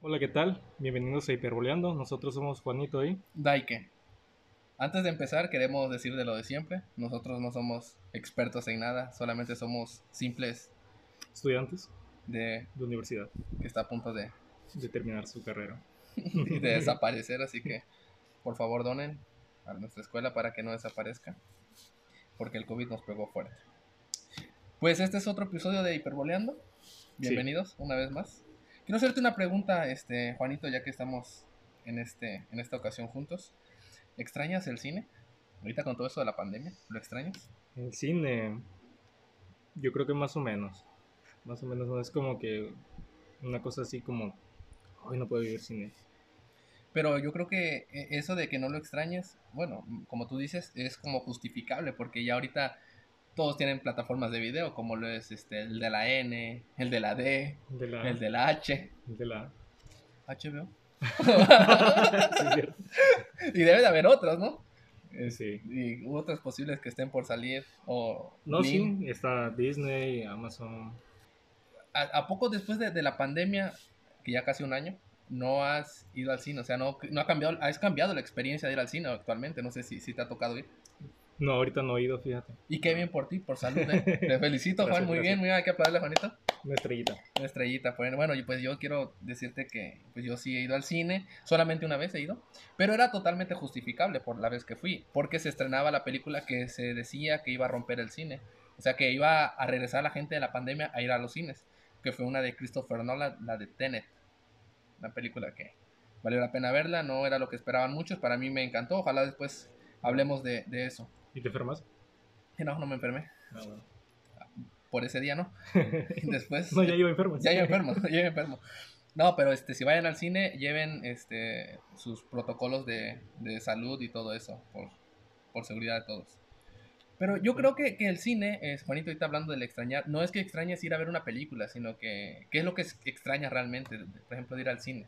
Hola, ¿qué tal? Bienvenidos a Hiperboleando. Nosotros somos Juanito y Daike. Antes de empezar, queremos decir de lo de siempre. Nosotros no somos expertos en nada, solamente somos simples estudiantes de de universidad que está a punto de, de terminar su carrera. de desaparecer, así que por favor donen a nuestra escuela para que no desaparezca, porque el COVID nos pegó fuerte. Pues este es otro episodio de Hiperboleando. Bienvenidos una vez más. Quiero hacerte una pregunta, este Juanito, ya que estamos en este en esta ocasión juntos. ¿Extrañas el cine? Ahorita con todo esto de la pandemia, ¿lo extrañas? El cine, yo creo que más o menos. Más o menos no es como que una cosa así como, hoy no puedo vivir cine. Pero yo creo que eh, eso de que no lo extrañes, bueno, como tú dices, es como justificable, porque ya ahorita todos tienen plataformas de video, como lo es este, el de la N, el de la D, De la, el de la H. de la... HBO. Sí, y debe de haber otros, ¿no? Sí. Y otros posibles que estén por salir. O No, sí, está Disney, Amazon. ¿A, a poco después de, de la pandemia, que ya casi un año, no has ido al cine? O sea, no, no ha cambiado, has cambiado la experiencia de ir al cine actualmente. No sé si, si te ha tocado ir. No, ahorita no he ido, fíjate. Y qué bien por ti, por salud. ¿eh? Te felicito, Juan. Gracias, Muy gracias. bien, mira, hay que aplaudirle, Juanito. Una estrellita. Una estrellita. Pues, bueno, y pues yo quiero decirte que pues yo sí he ido al cine, solamente una vez he ido, pero era totalmente justificable por la vez que fui, porque se estrenaba la película que se decía que iba a romper el cine, o sea que iba a regresar la gente de la pandemia a ir a los cines, que fue una de Christopher Nolan, la de Tenet, una película que valió la pena verla, no era lo que esperaban muchos, para mí me encantó, ojalá después hablemos de, de eso. ¿Y te enfermas? No, no me enfermé, Ah, bueno. por ese día no, y después... No, ya iba enfermo. Ya yo enfermo, ya yo enfermo. No, pero este, si vayan al cine, lleven este, sus protocolos de, de salud y todo eso, por, por seguridad de todos. Pero yo creo que, que el cine, es, Juanito, ahorita hablando del extrañar, no es que extrañes ir a ver una película, sino que, ¿qué es lo que es- extrañas realmente? Por ejemplo, de ir al cine.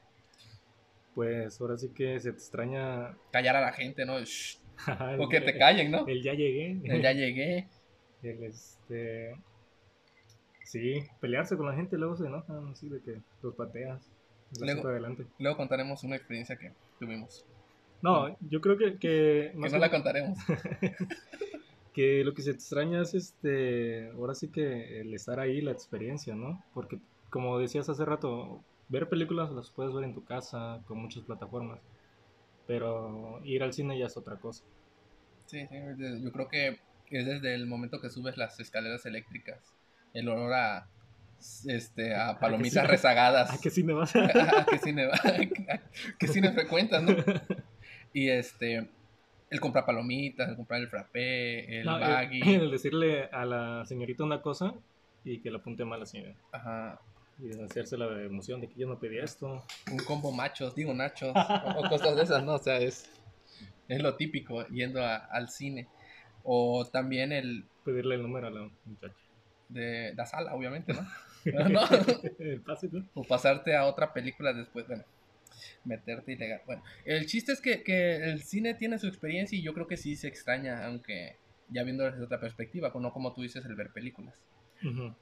Pues ahora sí que se te extraña. Callar a la gente, ¿no? Shh, o que te callen, ¿no? El ya llegué. El ya llegué. El este. Sí, pelearse con la gente luego se enojan, así de que los pateas. los Luego- adelante. Luego contaremos una experiencia que tuvimos. No, yo creo que, que, Que más no que- la contaremos. que lo que se extraña es este. Ahora sí que el estar ahí, la experiencia, ¿no? Porque, como decías hace rato, ver películas las puedes ver en tu casa, con muchas plataformas. Pero ir al cine ya es otra cosa. Sí, sí, yo creo que es desde el momento que subes las escaleras eléctricas, el olor a, este, a palomitas sí? rezagadas. ¿A qué cine vas? ¿A qué cine? ¿A qué cine frecuentas, no? Y este, el comprar palomitas, el comprar el frappé, el No, baggy, el decirle a la señorita una cosa y que la apunte mal la señora. ajá, Y hacerse la emoción de que yo no pedí esto. un combo machos, digo nachos, o, cosas de esas, ¿no? O sea, es, es lo típico yendo a- al cine. O también el Pedirle el número a la muchacha. de la sala, obviamente, ¿no? ¿No? El pase, ¿no? o pasarte a otra película después, bueno, meterte ilegal. Bueno, el chiste es que, que el cine tiene su experiencia y yo creo que sí se extraña, aunque ya viendo desde otra perspectiva, no como tú dices, el ver películas.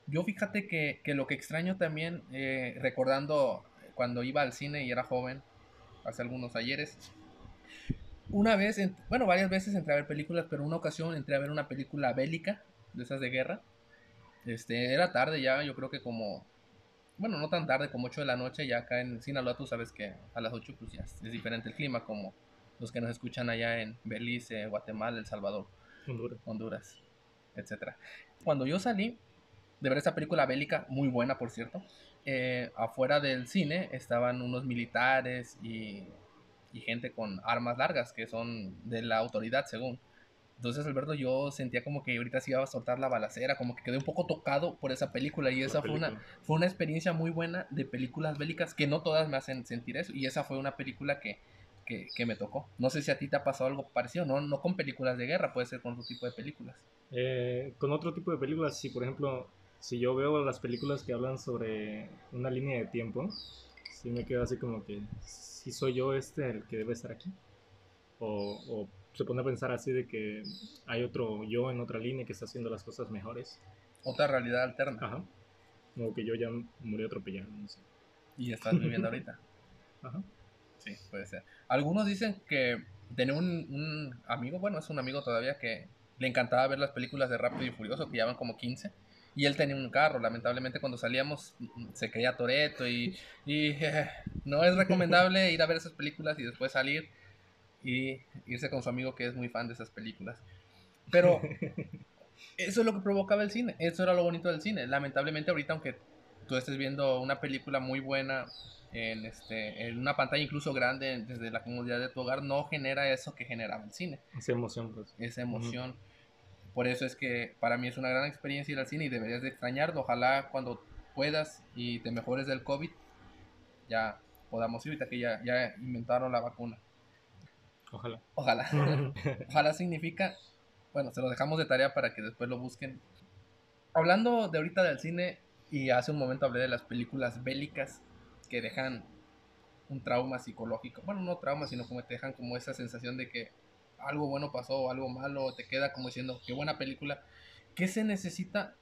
Yo fíjate que, que lo que extraño también, eh, recordando cuando iba al cine y era joven, hace algunos ayeres, una vez, en- bueno, varias veces entré a ver películas, pero una ocasión entré a ver una película bélica, de esas de guerra. Este, era tarde ya, yo creo que como, bueno, no tan tarde, como 8 de la noche, ya acá en Sinaloa tú sabes que a las 8 pues ya es es diferente el clima, como los que nos escuchan allá en Belice, Guatemala, El Salvador. Honduras. Honduras, etcétera. Cuando yo salí de ver esa película bélica, muy buena por cierto, eh, afuera del cine estaban unos militares y, y gente con armas largas que son de la autoridad según. Entonces, Alberto, yo sentía como que ahorita se iba a soltar la balacera, como que quedé un poco tocado por esa película y esa fue una, fue una experiencia muy buena de películas bélicas que no todas me hacen sentir eso y esa fue una película que, que, que me tocó. No sé si a ti te ha pasado algo parecido, no, no con películas de guerra, puede ser con otro tipo de películas. Eh, con otro tipo de películas, si por ejemplo, si yo veo las películas que hablan sobre una línea de tiempo, sí me quedo así como que, si soy yo este el que debe estar aquí. O, o se pone a pensar así de que hay otro yo en otra línea que está haciendo las cosas mejores. Otra realidad alterna. Ajá. Como que yo ya murió atropellado, no sé. Y estás viviendo ahorita. Ajá. Sí, puede ser. Algunos dicen que tenía un, un amigo, bueno, es un amigo todavía que le encantaba ver las películas de Rápido y Furioso, que ya van como 15. Y él tenía un carro, lamentablemente cuando salíamos mm, se creía Toreto y, y eh, no es recomendable ir a ver esas películas y después salir y irse con su amigo que es muy fan de esas películas. Pero eso es lo que provocaba el cine, eso era lo bonito del cine. Lamentablemente ahorita aunque tú estés viendo una película muy buena en, este, en una pantalla incluso grande desde la comodidad de tu hogar, no genera eso que generaba el cine. Esa emoción, pues. Esa emoción. Por eso es que para mí es una gran experiencia ir al cine y deberías de extrañarlo. Ojalá cuando puedas y te mejores del COVID, ya podamos ir ahorita que ya, ya inventaron la vacuna. Ojalá. Ojalá. Ojalá significa, bueno, se lo dejamos de tarea para que después lo busquen. Hablando de ahorita del cine, y hace un momento hablé de las películas bélicas que dejan un trauma psicológico. Bueno, no trauma, sino como te dejan como esa sensación de que algo bueno pasó o algo malo, te queda como diciendo, qué buena película. ¿Qué se necesita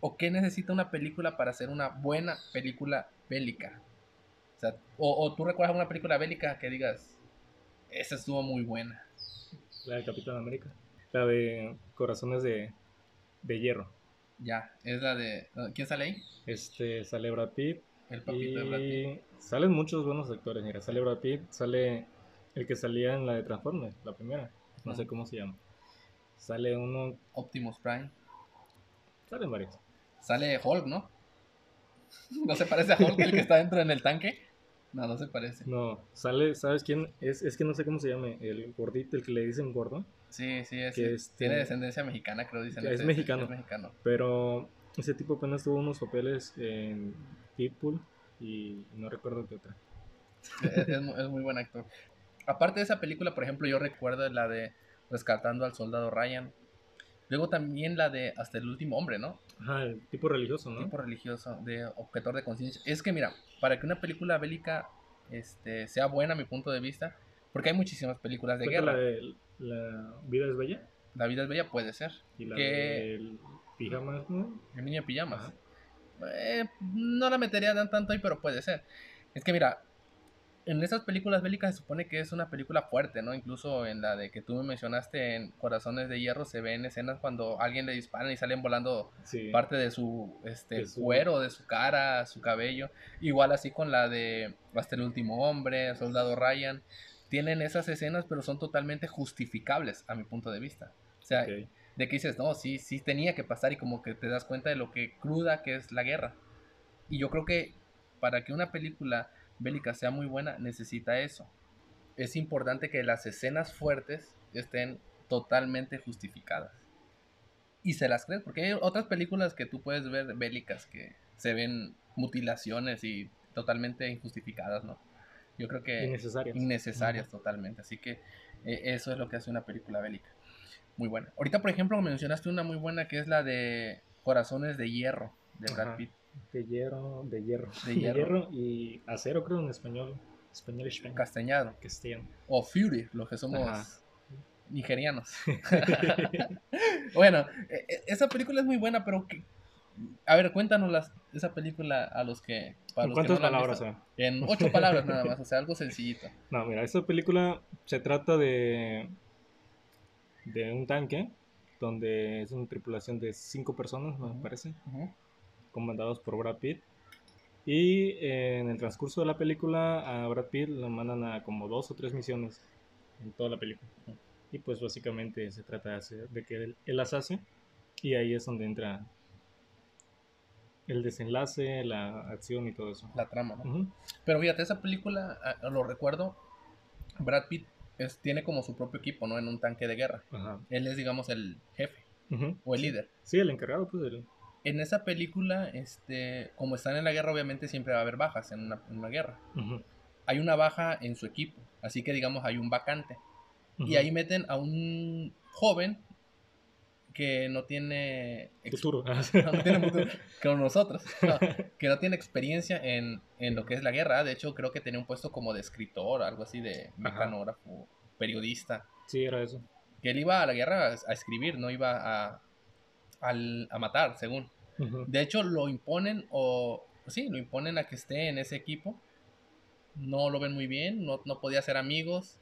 o qué necesita una película para ser una buena película bélica? O, sea, o, tú recuerdas una película bélica que digas, esa estuvo muy buena. La de Capitán América. La de Corazones de, de Hierro. Ya, es la de... ¿Quién sale ahí? Este, sale Brad Pitt. El papito de Brad Pitt. Salen muchos buenos actores, mira, sale Brad Pitt, sale el que salía en la de Transformers, la primera, no sé cómo se llama. Sale uno... Optimus Prime. Salen varios. Sale Hulk, ¿no? ¿No se parece a Hulk el que está dentro en el tanque? No, no se parece. No, sale, ¿sabes quién? Es, es que no sé cómo se llame, el gordito, el que le dicen gordo. Sí, sí, es, que tiene descendencia mexicana, creo, dicen. Es, mexicano, es mexicano. Pero ese tipo apenas tuvo unos papeles en Deadpool y no recuerdo qué otra. Es, es, muy buen actor. Aparte de esa película, por ejemplo, yo recuerdo la de Rescatando al Soldado Ryan. Luego también la de Hasta el Último Hombre, ¿no? Ajá, el tipo religioso, ¿no? Tipo religioso, de objetor de conciencia. Es que mira, para que una película bélica este, sea buena a mi punto de vista, porque hay muchísimas películas de guerra. La de La vida es bella? La vida es bella puede ser. Y la de Pijamas, ¿no? El niño en pijamas. Eh, no la metería tan tanto ahí, pero puede ser. Es que mira, en esas películas bélicas se supone que es una película fuerte, ¿no? Incluso en la de que tú me mencionaste en Corazones de Hierro se ven escenas cuando alguien le disparan y salen volando parte de su este de su... cuero, de su cara, su cabello. Igual así con la de Hasta el último hombre, Soldado Ryan. Tienen esas escenas, pero son totalmente justificables a mi punto de vista. O sea, de que dices, no, sí, sí tenía que pasar y como que te das cuenta de lo que cruda que es la guerra. Y yo creo que para que una película bélica sea muy buena, necesita eso. Es importante que las escenas fuertes estén totalmente justificadas. Y se las crees, porque hay otras películas que tú puedes ver bélicas que se ven mutilaciones y totalmente injustificadas, ¿no? Yo creo que... Innecesarias. Innecesarias totalmente. Así que eh, eso es lo que hace una película bélica. Muy buena. Ahorita, por ejemplo, mencionaste una muy buena que es la de Corazones de Hierro, de Brad Pitt. De hierro, de hierro. De hierro. y acero, creo, en español. Español, español. Castellano. Castellano. O Fury, los que somos nigerianos. bueno, e, e, esa película es muy buena, pero que, a ver, cuéntanos esa película a los que. Para ¿En cuántas palabras? En ocho palabras nada más, o sea, algo sencillito. No, mira, esa película se trata de. de un tanque donde es una tripulación de cinco personas, me parece comandados por Brad Pitt. Y eh, en el transcurso de la película a Brad Pitt lo mandan a como dos o tres misiones en toda la película. Y pues básicamente se trata de, hacer, de que él, las hace y ahí es donde entra el desenlace, la acción y todo eso. La trama, ¿no? Pero fíjate, esa película, ah, lo recuerdo, Brad Pitt es, tiene como su propio equipo, ¿no? En un tanque de guerra. Él es, digamos, el jefe o el líder. Sí, el encargado, pues, del en esa película, este, como están en la guerra, obviamente siempre va a haber bajas en una, guerra. Hay una baja en su equipo, así que digamos hay un vacante. Y ahí meten a un joven que no tiene futuro, no, tiene futuro con nosotros, que no tiene experiencia en, lo que es la guerra. De hecho, creo que tenía un puesto como de escritor, algo así de mecanógrafo, periodista. Sí, era eso. Que él iba a la guerra a escribir, no iba a, a matar, según. De hecho, lo imponen o sí, lo imponen a que esté en ese equipo no lo ven muy bien, no, no podía ser amigos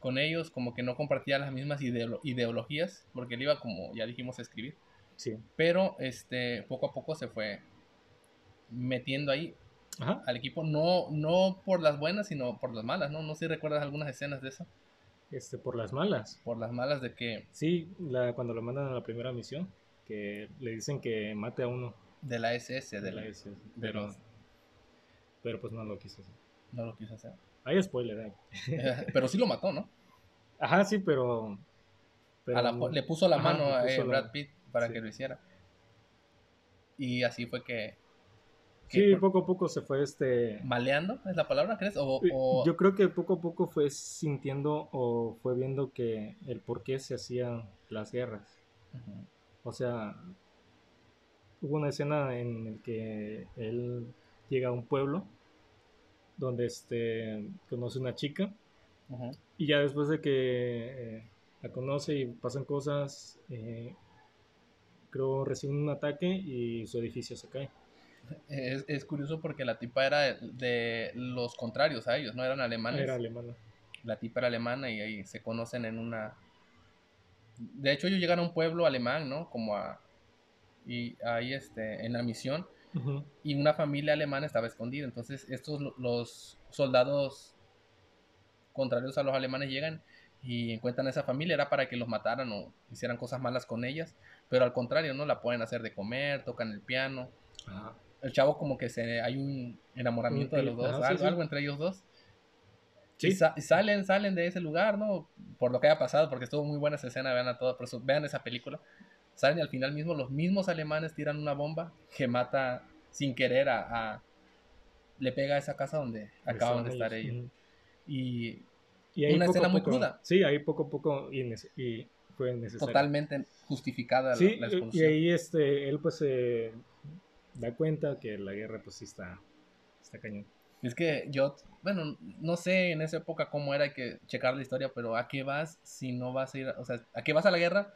con ellos, como que no compartía las mismas ideolo- ideologías, porque él iba como, ya dijimos, a escribir. Sí. Pero este, poco a poco se fue metiendo ahí Ajá. al equipo, no, no por las buenas, sino por las malas, ¿no? No sé si recuerdas algunas escenas de eso, Este, por las malas. por las malas de que Sí, la, cuando lo mandan a la primera misión, que le dicen que mate a uno de la SS, de de la la, SS, pero, pero pues no lo quiso hacer. no lo quiso hacer. Hay spoiler ahí. Pero sí lo mató, ¿no? Ajá, sí, pero... pero A la- le puso la Ajá, mano a eh, Brad Pitt para sí. que lo hiciera. Y así fue que... Sí, poco a poco se fue este... ¿Maleando es la palabra, crees? O, o- Yo creo que poco a poco fue sintiendo o fue viendo que el por qué se hacían las guerras. O sea, hubo una escena en la que él llega a un pueblo donde este, conoce una chica y ya después de que eh, la conoce y pasan cosas, eh, creo reciben un ataque y su edificio se cae. Es, es curioso porque la tipa era de, de los contrarios a ellos, no eran alemanes. Era alemana. La tipa era alemana y ahí se conocen en una... De hecho, ellos llegan a un pueblo alemán, ¿no? Como a... Y ahí, este, en la misión, y una familia alemana estaba escondida. Entonces, estos, lo- los soldados contrarios a los alemanes llegan y encuentran a esa familia, era para que los mataran o hicieran cosas malas con ellas, pero al contrario, ¿no? La pueden hacer de comer, tocan el piano. Ajá. El chavo como que se hay un enamoramiento de los dos, Ajá, sí, algo, sí. algo entre ellos dos. Sí. Y, sa- y salen, salen de ese lugar, ¿no? Por lo que haya pasado, porque estuvo muy buena esa escena, vean a todo, por eso, vean esa película. Salen y al final mismo los mismos alemanes tiran una bomba que mata sin querer a... a- le pega a esa casa donde acaban de estar ellos. Y Y ahí Una poco escena muy poco- cruda. Sí, ahí poco a poco y, y fue necesario. totalmente justificada la- Sí, la, y- y expulsión. ahí este, él pues se da cuenta que la guerra pues sí está, está cañón. Es que yo, bueno, no sé en esa época cómo era, hay que checar la historia, pero ¿a qué vas si no vas a ir, o sea, ¿a qué vas a la guerra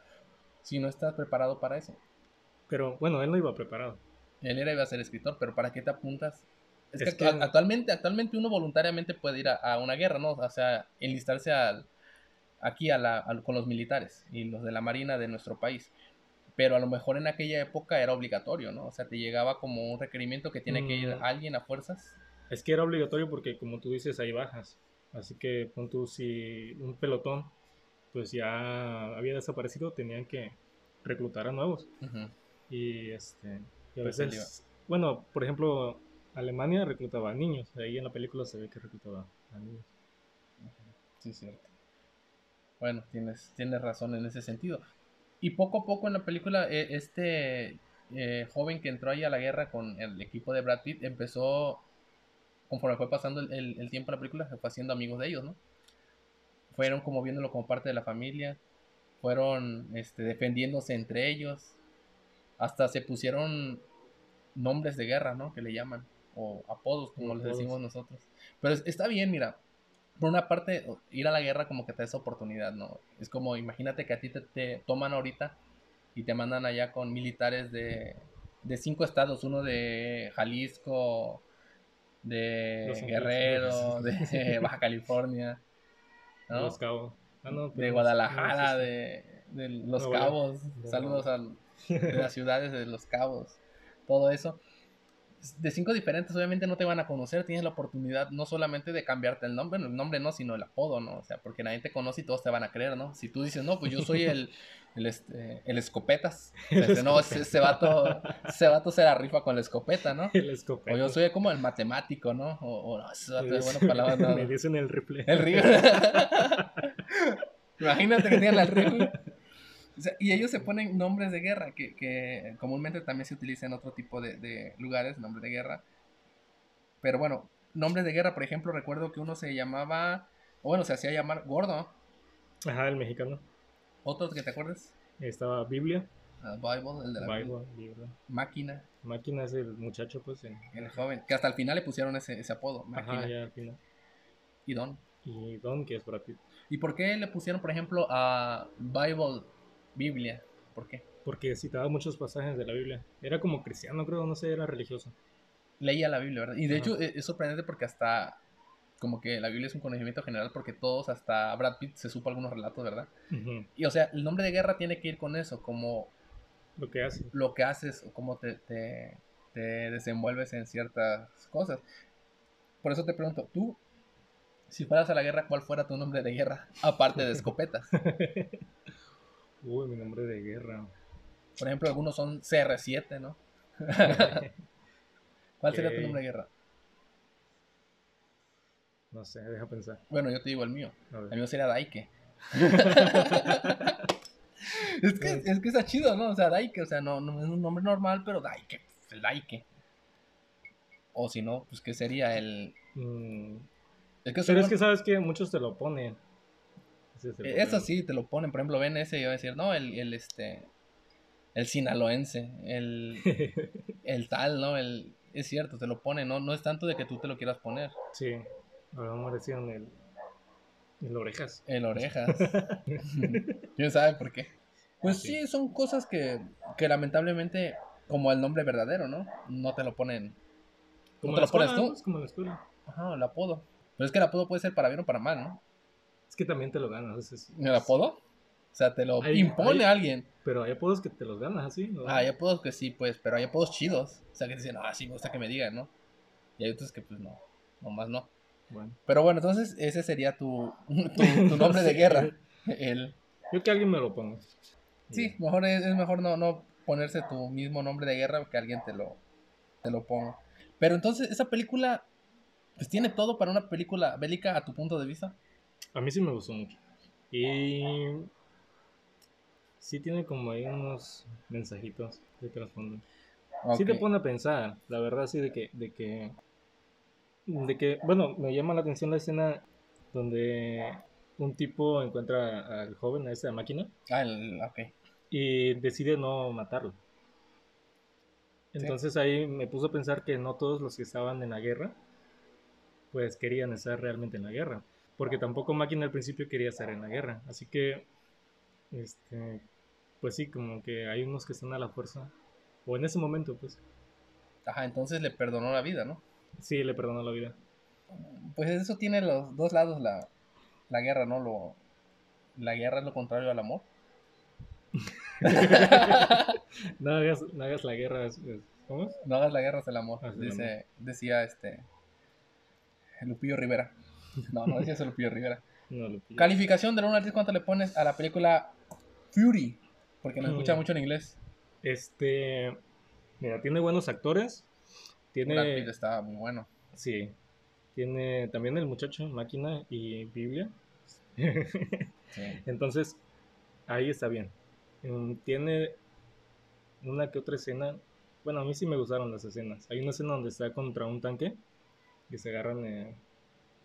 si no estás preparado para eso? Pero bueno, él no iba preparado. Él era iba a ser escritor, pero ¿para qué te apuntas? Es, Es que, que- actu- actualmente, actualmente uno voluntariamente puede ir a, a una guerra, ¿no? O sea, enlistarse al, aquí a la, con los militares y los de la marina de nuestro país. Pero a lo mejor en aquella época era obligatorio, ¿no? O sea, te llegaba como un requerimiento que tiene que ir Mm. alguien a fuerzas. Es que era obligatorio porque como tú dices hay bajas. Así que pon tú si un pelotón pues ya había desaparecido, tenían que reclutar a nuevos. Y este y a Pues veces, bueno, por ejemplo, Alemania reclutaba a niños. Ahí en la película se ve que reclutaba a niños. Sí, cierto. Bueno, tienes, tienes razón en ese sentido. Y poco a poco en la película, eh, este eh, joven que entró ahí a la guerra con el equipo de Brad Pitt empezó, conforme fue pasando el, el- el tiempo en la película, se fue haciendo amigos de ellos, ¿no? Fueron como viéndolo como parte de la familia, fueron este, defendiéndose entre ellos, hasta se pusieron nombres de guerra, ¿no? Que le llaman, o apodos, como les decimos nosotros. Pero es- está bien, mira, por una parte, ir a la guerra como que te da esa oportunidad, ¿no? Es como, imagínate que a ti te, te toman ahorita y te mandan allá con militares de, de cinco estados, uno de Jalisco, de Los. Guerrero, de Baja California, ¿no? Los Cabos. Ah, no, de Guadalajara, no, de, de Los Cabos, saludos al- de las ciudades de Los Cabos, todo eso. De cinco diferentes, obviamente no te van a conocer, tienes la oportunidad no solamente de cambiarte el nombre, el nombre no, sino el apodo, ¿no? O sea, porque nadie te conoce y todos te van a creer, ¿no? Si tú dices, no, pues yo soy el, el, este, el escopetas, El este, no, ese, ese vato, ese vato se la rifa con la escopeta, ¿no? El escopeta. O yo soy como el matemático, ¿no? O, o no, ese vato es bueno para la banda. Me dicen el rifle. El río. Imagínate que tienen el río. O sea, y ellos se ponen nombres de guerra, que, que comúnmente también se utiliza en otro tipo de, de lugares, nombres de guerra. Pero bueno, nombres de guerra, por ejemplo, recuerdo que uno se llamaba, o bueno, se hacía llamar gordo. Ajá, el mexicano. Otros que te acuerdes, Estaba Biblia. Ah, Bible, el de la Bible, Biblia. máquina, Máquina es el muchacho, pues. el joven, que hasta el final le pusieron ese, ese apodo, máquina Ajá, ya al final. y Don. Y Don, que es Brad Pitt. ¿Y por qué le pusieron, por ejemplo, a Bible, Biblia? ¿Por qué? Porque citaba muchos pasajes de la Biblia. Era como cristiano, creo, no sé, era religioso. leía la Biblia, ¿verdad? Y de Ajá. hecho e- es, sorprendente porque hasta como que la Biblia es un conocimiento general porque todos, hasta Brad Pitt, se supo algunos relatos, ¿verdad? Y o sea, el nombre de guerra tiene que ir con eso, como Lo que hace. lo que haces o cómo te, te, te desenvuelves en ciertas cosas. Por eso te pregunto, tú, si fueras a la guerra, ¿cuál fuera tu nombre de guerra? Aparte de escopeta. Uy, mi nombre de guerra. Por ejemplo, algunos son CR7, ¿no? ¿Cuál sería tu nombre de guerra? No sé, deja pensar. Bueno, yo te digo el mío. El mío sería Daike. es, que, es que está chido, ¿no? O sea, Daike, o sea, no, no es un nombre normal, pero Daike, pues, el Daike. O si no, pues, ¿qué sería el...? Mm, Es que, Pero es que sabes que muchos te lo ponen. Ese es el Eh, problema. Eso sí, te lo ponen. Por ejemplo, ven ese y va a decir, no, el, el este. El sinaloense, el, el tal, ¿no? El, es cierto, te lo ponen, ¿no? No es tanto de que tú te lo quieras poner. sí, me decían el, el orejas. El orejas. ¿Quién sabe por qué? Pues Sí. sí, son cosas que, que lamentablemente, como el nombre verdadero, ¿no? No te lo ponen. Como te lo pones tú? pues, como en la escuela. Ajá, el apodo. Pero es que el apodo puede ser para bien o para mal, ¿no? Es que también te lo ganas. ese es- ¿El apodo? O sea, te lo Hay- impone hay- alguien. Pero hay apodos que te los ganas así. ¿no? Ah, hay apodos que sí, pues, pero hay apodos chidos. O sea, que dicen, ah, sí, me gusta que me digan, ¿no? Y hay otros que, pues, no, nomás no. Bueno. Pero bueno, entonces ese sería tu, tu, tu nombre de guerra. El, Yo que alguien me lo ponga. sí, mejor es, es mejor no, no ponerse tu mismo nombre de guerra que alguien te lo, te lo ponga. Pero entonces, esa película, pues, tiene todo para una película bélica a tu punto de vista. A mí sí me gustó mucho. Y sí tiene como ahí unos mensajitos de trasfondo. Sí te pone a pensar, la verdad sí de que, de que, de que, bueno, me llama la atención la escena donde un tipo encuentra al joven, a esa máquina, Ah, el, ok. y decide no matarlo. Entonces ahí me puso a pensar que no todos los que estaban en la guerra, pues querían estar realmente en la guerra. Porque tampoco Máquina al principio quería estar en la guerra. Así que, este, pues sí, como que hay unos que están a la fuerza. O en ese momento, pues, Ajá, entonces le perdonó la vida, ¿no? sí, le perdonó la vida. Pues eso tiene los dos lados la, la guerra, ¿no? Lo, la guerra es lo contrario al amor. no, hagas, no hagas la guerra. ¿Cómo es? No hagas la guerra es el amor, el dice, decía este Lupillo Rivera. No, no decía eso Rivera. No, lo pillé. Calificación del 1 al 10, ¿cuánto le pones a la película Fury? Porque nos escucha mucho en inglés. Este, mira, tiene buenos actores. Tiene, está muy bueno. sí, tiene también el muchacho, máquina y Biblia. Sí. Entonces, ahí está bien. Mm, Tiene una que otra escena. Bueno, a mí sí me gustaron las escenas. Hay una escena donde está contra un tanque y se agarran. eh,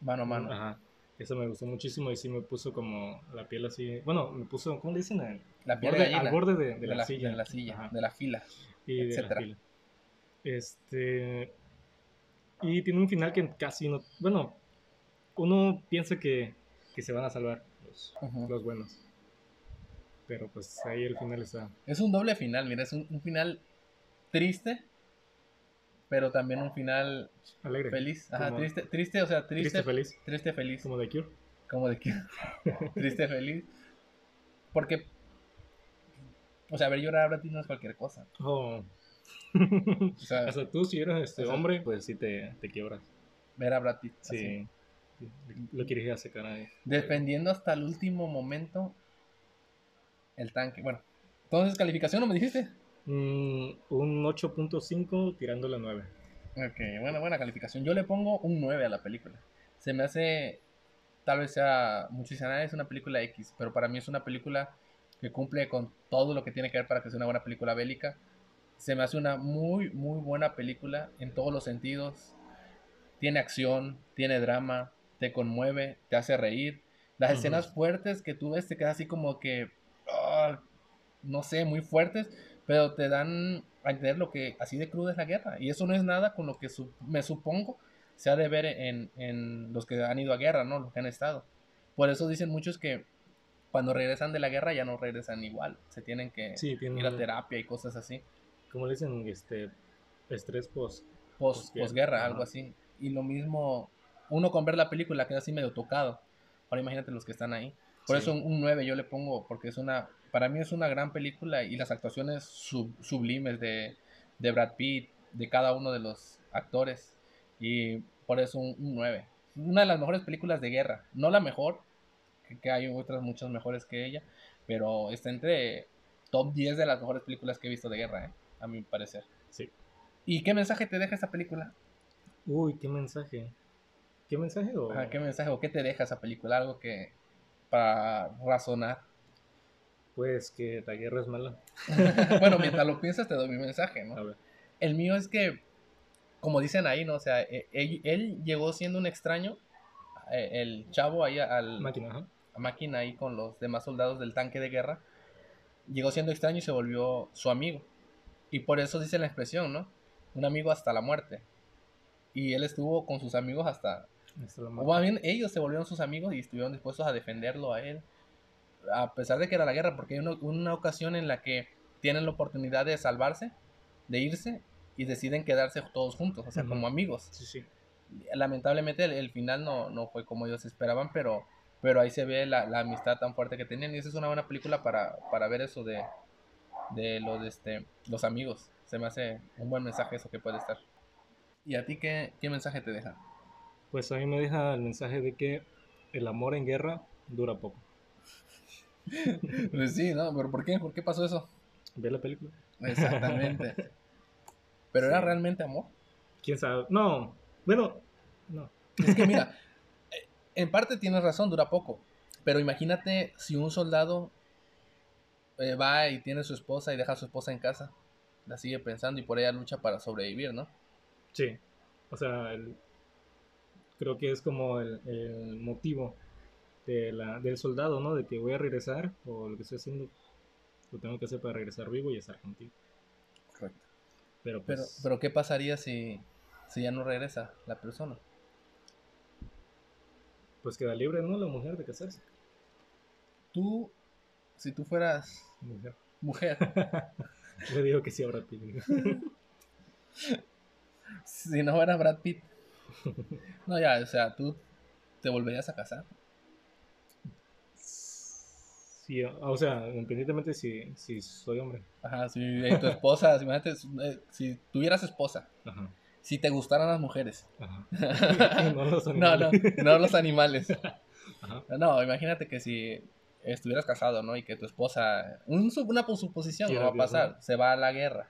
Mano a mano. Ajá. Eso me gustó muchísimo y sí me puso como la piel así. Bueno, me puso, ¿cómo le dicen? Al La piel de gallina. al borde de, de de, la, la, silla. de la silla, Ajá. de la fila. y de la etcétera. fila. Este. Y tiene un final que casi no. Bueno, uno piensa que, que se van a salvar los, los buenos. Pero pues ahí el final está. Es un doble final, mira, es un, un final triste, pero también un final Alegre. feliz. Ajá, Como- triste, triste, o sea, triste, Triste, feliz. triste, feliz. Como de Cure. Como de que triste, feliz. Porque, o sea, ver llorar a Pitt no es cualquier cosa. Oh. O sea, Hasta tú, si eres este O sea- hombre, pues sí te, te quiebras. ver a Brad Pitt. Sí. Sí, Lo quieres ir a secar ahí. Defendiendo hasta el último momento el tanque. Bueno, entonces, ¿calificación no me dijiste? Mm, un 8.5 tirándole a 9. Ok, buena, buena calificación. Yo le pongo un 9 a la película. Se me hace, tal vez sea, muchos dicen, "Ah, es una película X, pero para mí es una película que cumple con todo lo que tiene que ver para que sea una buena película bélica. Se me hace una muy, muy buena película en todos los sentidos. Tiene acción, tiene drama, te conmueve, te hace reír. Las escenas fuertes que tú ves te quedas así como que, ah, no sé, muy fuertes, pero te dan a entender lo que así de cruda es la guerra. Y eso no es nada con lo que su- me supongo se ha de ver en, en los que han ido a guerra, ¿no? Los que han estado. Por eso dicen muchos que cuando regresan de la guerra ya no regresan igual. Se tienen que Sí, tiene. ir a terapia y cosas así. Como le dicen, este. Estrés post. Post, Posguerra, algo así. Y lo mismo uno con ver la película queda así medio tocado. Ahora imagínate los que están ahí. Por Sí. eso un, un 9 yo le pongo, porque es una, para mí es una gran película y las actuaciones sub- sublimes de, de Brad Pitt, de cada uno de los actores. Y por eso un, un 9. Una de las mejores películas de guerra. No la mejor, que, hay otras muchas mejores que ella, pero está entre top 10 de las mejores películas que he visto de guerra, ¿eh? a mi parecer. Sí. ¿Y qué mensaje te deja esta película? Uy, qué mensaje. ¿Qué mensaje? O... ¿Qué mensaje o qué te deja esa película? Algo que para razonar. Pues que la guerra es mala. bueno, mientras lo piensas te doy mi mensaje, ¿no? A ver. El mío es que, como dicen ahí, ¿no? O sea, e- él, él llegó siendo un extraño, eh, el chavo ahí al Máquina, ajá. a máquina ahí con los demás soldados del tanque de guerra, llegó siendo extraño y se volvió su amigo. Y por eso dice la expresión, ¿no? Un amigo hasta la muerte. Y él estuvo con sus amigos hasta... Hasta la O más bien ellos se volvieron sus amigos y estuvieron dispuestos a defenderlo a él. A pesar de que era la guerra, porque hay una, una ocasión en la que tienen la oportunidad de salvarse, de irse, y deciden quedarse todos juntos, o sea, como amigos Sí, sí. lamentablemente el, el final no, no fue como ellos esperaban, pero, pero ahí se ve la, la amistad tan fuerte que tenían. Y esa es una buena película para, para ver eso de, de, lo de este, los amigos. Se me hace un buen mensaje eso que puede estar. ¿Y a ti qué, qué mensaje te deja? Pues a mí me deja el mensaje de que el amor en guerra dura poco. Pues sí, ¿no? ¿Pero por qué? ¿Por qué pasó eso? Ve la película. Exactamente. ¿Pero era realmente amor? ¿Quién sabe? No. Bueno, no. Es que mira, eh, en parte tienes razón, dura poco. Pero imagínate si un soldado eh, va y tiene su esposa y deja a su esposa en casa, la sigue pensando y por ella lucha para sobrevivir, ¿no? Sí. O sea, el- creo que es como el, el motivo de la, del soldado, ¿no? De que voy a regresar o lo que estoy haciendo, lo tengo que hacer para regresar vivo y estar contigo. Correcto. Pero Pero, pues, pero ¿qué pasaría si, si ya no regresa la persona? pues queda libre, ¿no? La mujer de casarse. Tú, si tú fueras Mujer. mujer, Le digo que sí ahora ti. si no fueras Brad Pitt, no, ya, o sea, tú te volverías a casar. Sí, o sea, independientemente si, si soy hombre. Ajá, si eh, tu esposa, si, imagínate, eh, si tuvieras esposa, Ajá. si te gustaran las mujeres. Ajá. no los No, no, animales. no los animales. Ajá. No, imagínate que si estuvieras casado, ¿no? Y que tu esposa, un su- una suposición, Sí, no va a pasar, se va a la guerra.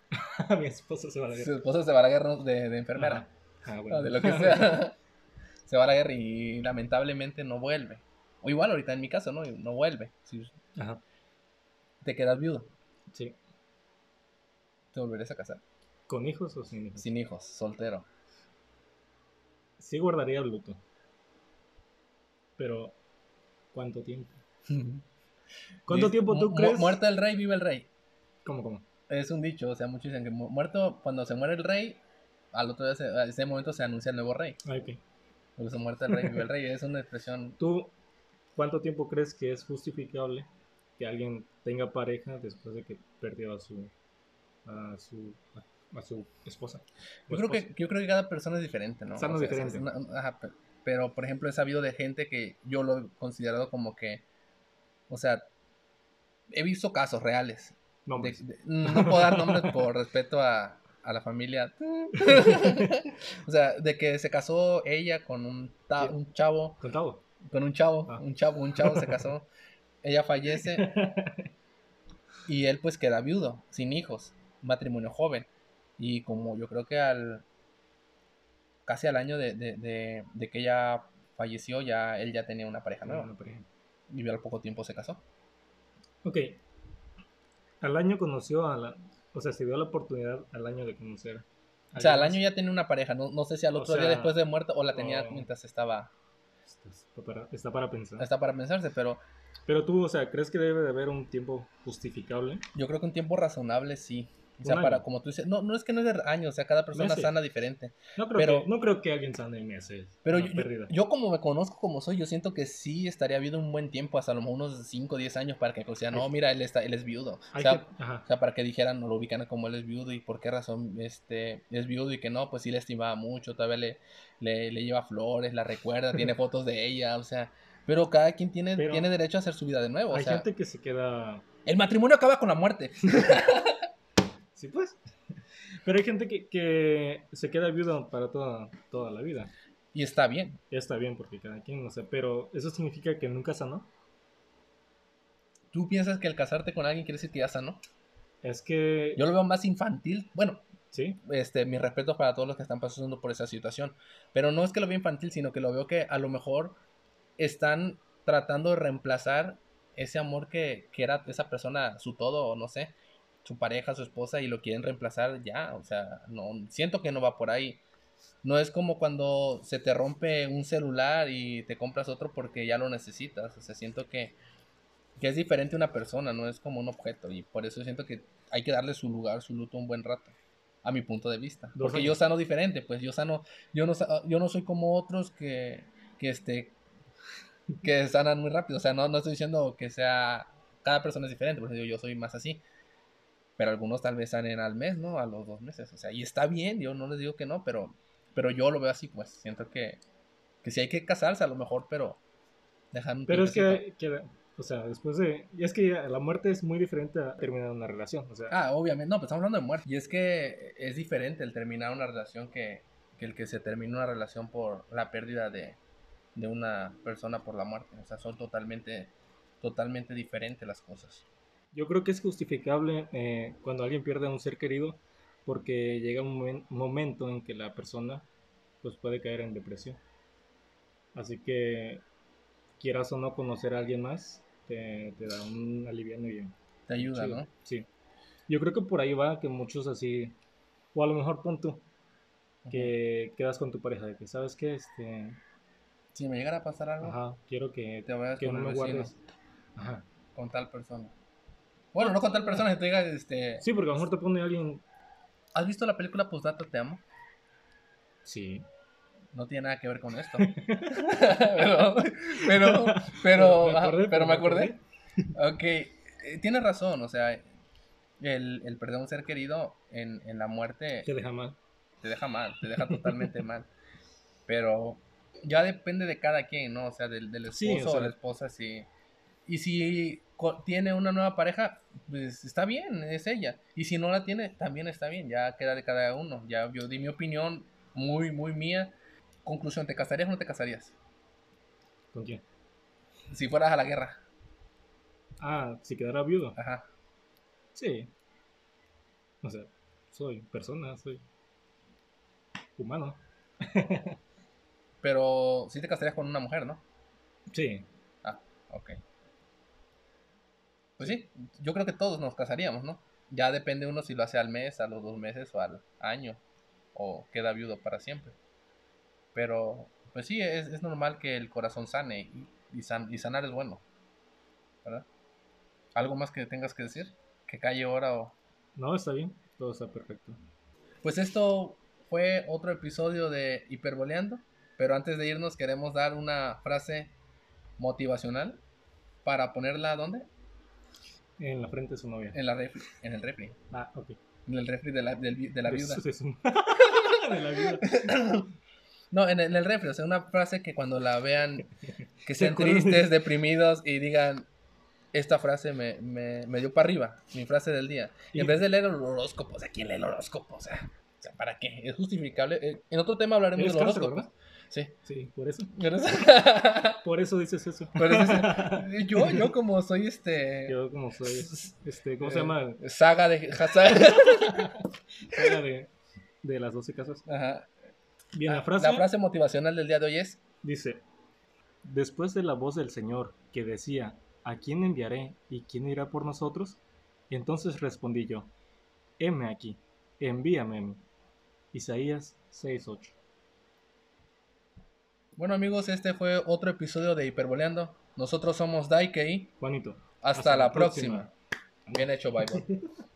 Mi esposo se va a la Su guerra. esposa se va a la guerra de, de enfermera, Ajá. Ah, bueno. de lo que sea. se va a la guerra y lamentablemente no vuelve. O igual ahorita en mi caso, ¿no? No vuelve. Si Ajá. te quedas viudo, Sí. te volverías a casar. ¿Con hijos o sin hijos? Sin hijos, soltero. Sí guardaría el luto. Pero, ¿cuánto tiempo? ¿Cuánto Dice, tiempo tú mu- crees? Muerto el rey, vive el rey. ¿Cómo, cómo? Es un dicho, o sea, muchos dicen que mu- muerto, cuando se muere el rey, al otro día, se- a ese momento se anuncia el nuevo rey. Ah, ok. Por eso muerto el rey, vive el rey. Es una expresión. ¿Tú cuánto tiempo crees que es justificable que alguien tenga pareja después de que perdió a su a su a, su esposa? Yo creo, que, yo creo que cada persona es diferente, ¿no? O sea, diferente. es una- ajá, pe- pero, por ejemplo, he sabido de gente que yo lo he considerado como que. O sea, he visto casos reales. No, de- no puedo dar nombres por respeto a, a la familia. o sea, de que se casó ella con un, ta- Sí. un chavo. Contado. Con un chavo, Ah. un chavo, un chavo se casó. Ella fallece y él pues queda viudo, sin hijos, matrimonio joven. Y como yo creo que al casi al año de, de- de- de que ella falleció, ya él ya tenía una pareja nueva. Bueno. Y al poco tiempo se casó. Ok. Al año conoció a la. O sea, se dio la oportunidad al año de conocer. a O sea, al año ya tenía una pareja. No, no sé si al O otro día después de muerto o la tenía o- mientras estaba. Está para, está para pensar. Está para pensarse, pero Pero tú, o sea, ¿crees que debe de haber un tiempo justificable? yo creo que un tiempo razonable sí. O sea, para, como tú dices, no, no es que no es de años, o sea, cada persona Meses. sana diferente. No creo, Pero- que, no creo que alguien sane en meses. Pero yo, yo como me conozco como soy, yo siento que sí estaría viudo un buen tiempo, hasta a lo mejor unos 5 o 10 años para que decían, no, Hay- mira, él, está, él es viudo. O sea, que- o sea, para que dijeran, no lo ubican como él es viudo y por qué razón este, es viudo y que no, pues sí le estimaba mucho, todavía le, le, le lleva flores, la recuerda, tiene fotos de ella, o sea, pero cada quien tiene, Pero- tiene derecho a hacer su vida de nuevo. O Hay sea, gente que se queda. el matrimonio acaba con la muerte. Sí, pues. Pero hay gente que, que se queda viuda para toda, toda la vida. Y está bien. Está bien porque cada quien, no sé. Pero eso significa que nunca sanó. ¿Tú piensas que el casarte con alguien quiere decir que ya sanó? Es que. Yo lo veo más infantil. Bueno, Sí. este, mi respeto para todos los que están pasando por esa situación. Pero no es que lo veo infantil, sino que lo veo que a lo mejor están tratando de reemplazar ese amor que, que era esa persona, su todo, o no sé, su pareja, su esposa, y lo quieren reemplazar ya. O sea, no, siento que no va por ahí. No es como cuando se te rompe un celular y te compras otro porque ya lo necesitas. O sea, siento que, que es diferente una persona, no es como un objeto. Y por eso siento que hay que darle su lugar, su luto un buen rato. A mi punto de vista. Porque yo sano diferente, pues yo sano, yo no, yo no soy como otros que, que este, que sanan muy rápido. O sea, no, no estoy diciendo que sea, cada persona es diferente, por eso digo, yo soy más así. Pero algunos tal vez sanen al mes, ¿no? A los dos meses. O sea, y está bien, yo no les digo que no, pero, pero yo lo veo así, pues. Siento que, que sí hay que casarse a lo mejor, pero dejar un Pero es que, que- O sea, después de. Y es que la muerte es muy diferente a terminar una relación. O sea. Ah, obviamente, no, pues estamos hablando de muerte. Y es que es diferente el terminar una relación que, que el que se termina una relación por la pérdida de, de una persona por la muerte. O sea, son totalmente, totalmente diferentes las cosas. Yo creo que es justificable eh, cuando alguien pierde a un ser querido porque llega un momen- momento en que la persona pues puede caer en depresión. Así que quieras o no conocer a alguien más, te, te da un aliviano y Te ayuda, chido. ¿no? Sí. Yo creo que por ahí va que muchos así, o a lo mejor pon tú, que quedas con tu pareja de que sabes que este, Si me llegara a pasar algo, ajá, quiero que, te vayas que con no el vecino, guardes. Ajá. con tal persona. Bueno, no con tal persona, que te diga, este... Sí, porque a lo mejor te pone alguien, ¿Has visto la película Postdata Te Amo? sí, No tiene nada que ver con esto. pero, pero, pero, Me acordé, pero me acordé. Ok, eh, tienes razón, o sea, el, el perder a un ser querido en, en la muerte te deja mal. te deja mal, te deja totalmente mal. Pero ya depende de cada quien, ¿no? O sea, del, del esposo Sí, o o, sea- la esposa, sí. Y si tiene una nueva pareja, pues está bien, es ella. Y si no la tiene, también está bien, ya queda de cada uno. Ya yo di mi opinión muy, muy mía. Conclusión, ¿te casarías o no te casarías? ¿Con quién? Si fueras a la guerra. Ah, si quedara viudo. Ajá. Sí. O sea, soy persona, soy humano. Pero sí te casarías con una mujer, ¿no? Sí. Ah, ok. Pues sí, yo creo que todos nos casaríamos, ¿no? Ya depende uno si lo hace al mes, a los dos meses o al año, o queda viudo para siempre. Pero, pues sí, es, es normal que el corazón sane y, y san- y sanar es bueno, ¿verdad? ¿Algo más que tengas que decir? ¿Que calle ahora o...? No, está bien. Todo está perfecto. Pues esto fue otro episodio de Hiperboleando, pero antes de irnos queremos dar una frase motivacional para ponerla ¿dónde? En la frente de su novia. En la refri, en el refri, Ah, ok. en el refri de la, del de la De viuda. de su- de la viuda. No, en el, en el refri, o sea, una frase que cuando la vean, que sean de- tristes, deprimidos y digan, esta frase me, me, me dio para arriba, mi frase del día. Y en vez de leer el horóscopo, o sea, ¿quién lee el horóscopo? O sea, ¿para qué? Es justificable. Eh, En otro tema hablaremos Eres del cáncer, horóscopo. ¿verdad? Sí. Sí, por eso. Por eso dices eso. es- yo, yo como soy este... Yo como soy, este, ¿cómo se eh, llama? Saga de... saga- Saga de, de las 12 casas. Ajá. Bien, la Ah, frase, La frase motivacional del día de hoy es... dice, después de la voz del Señor que decía, ¿a quién enviaré y quién irá por nosotros? Entonces respondí yo, heme aquí, envíame a mí. Isaías 6.8. Bueno amigos, este fue otro episodio de Hiperboleando. Nosotros somos Daike y Juanito. hasta, la próxima. Bien hecho, bye bye.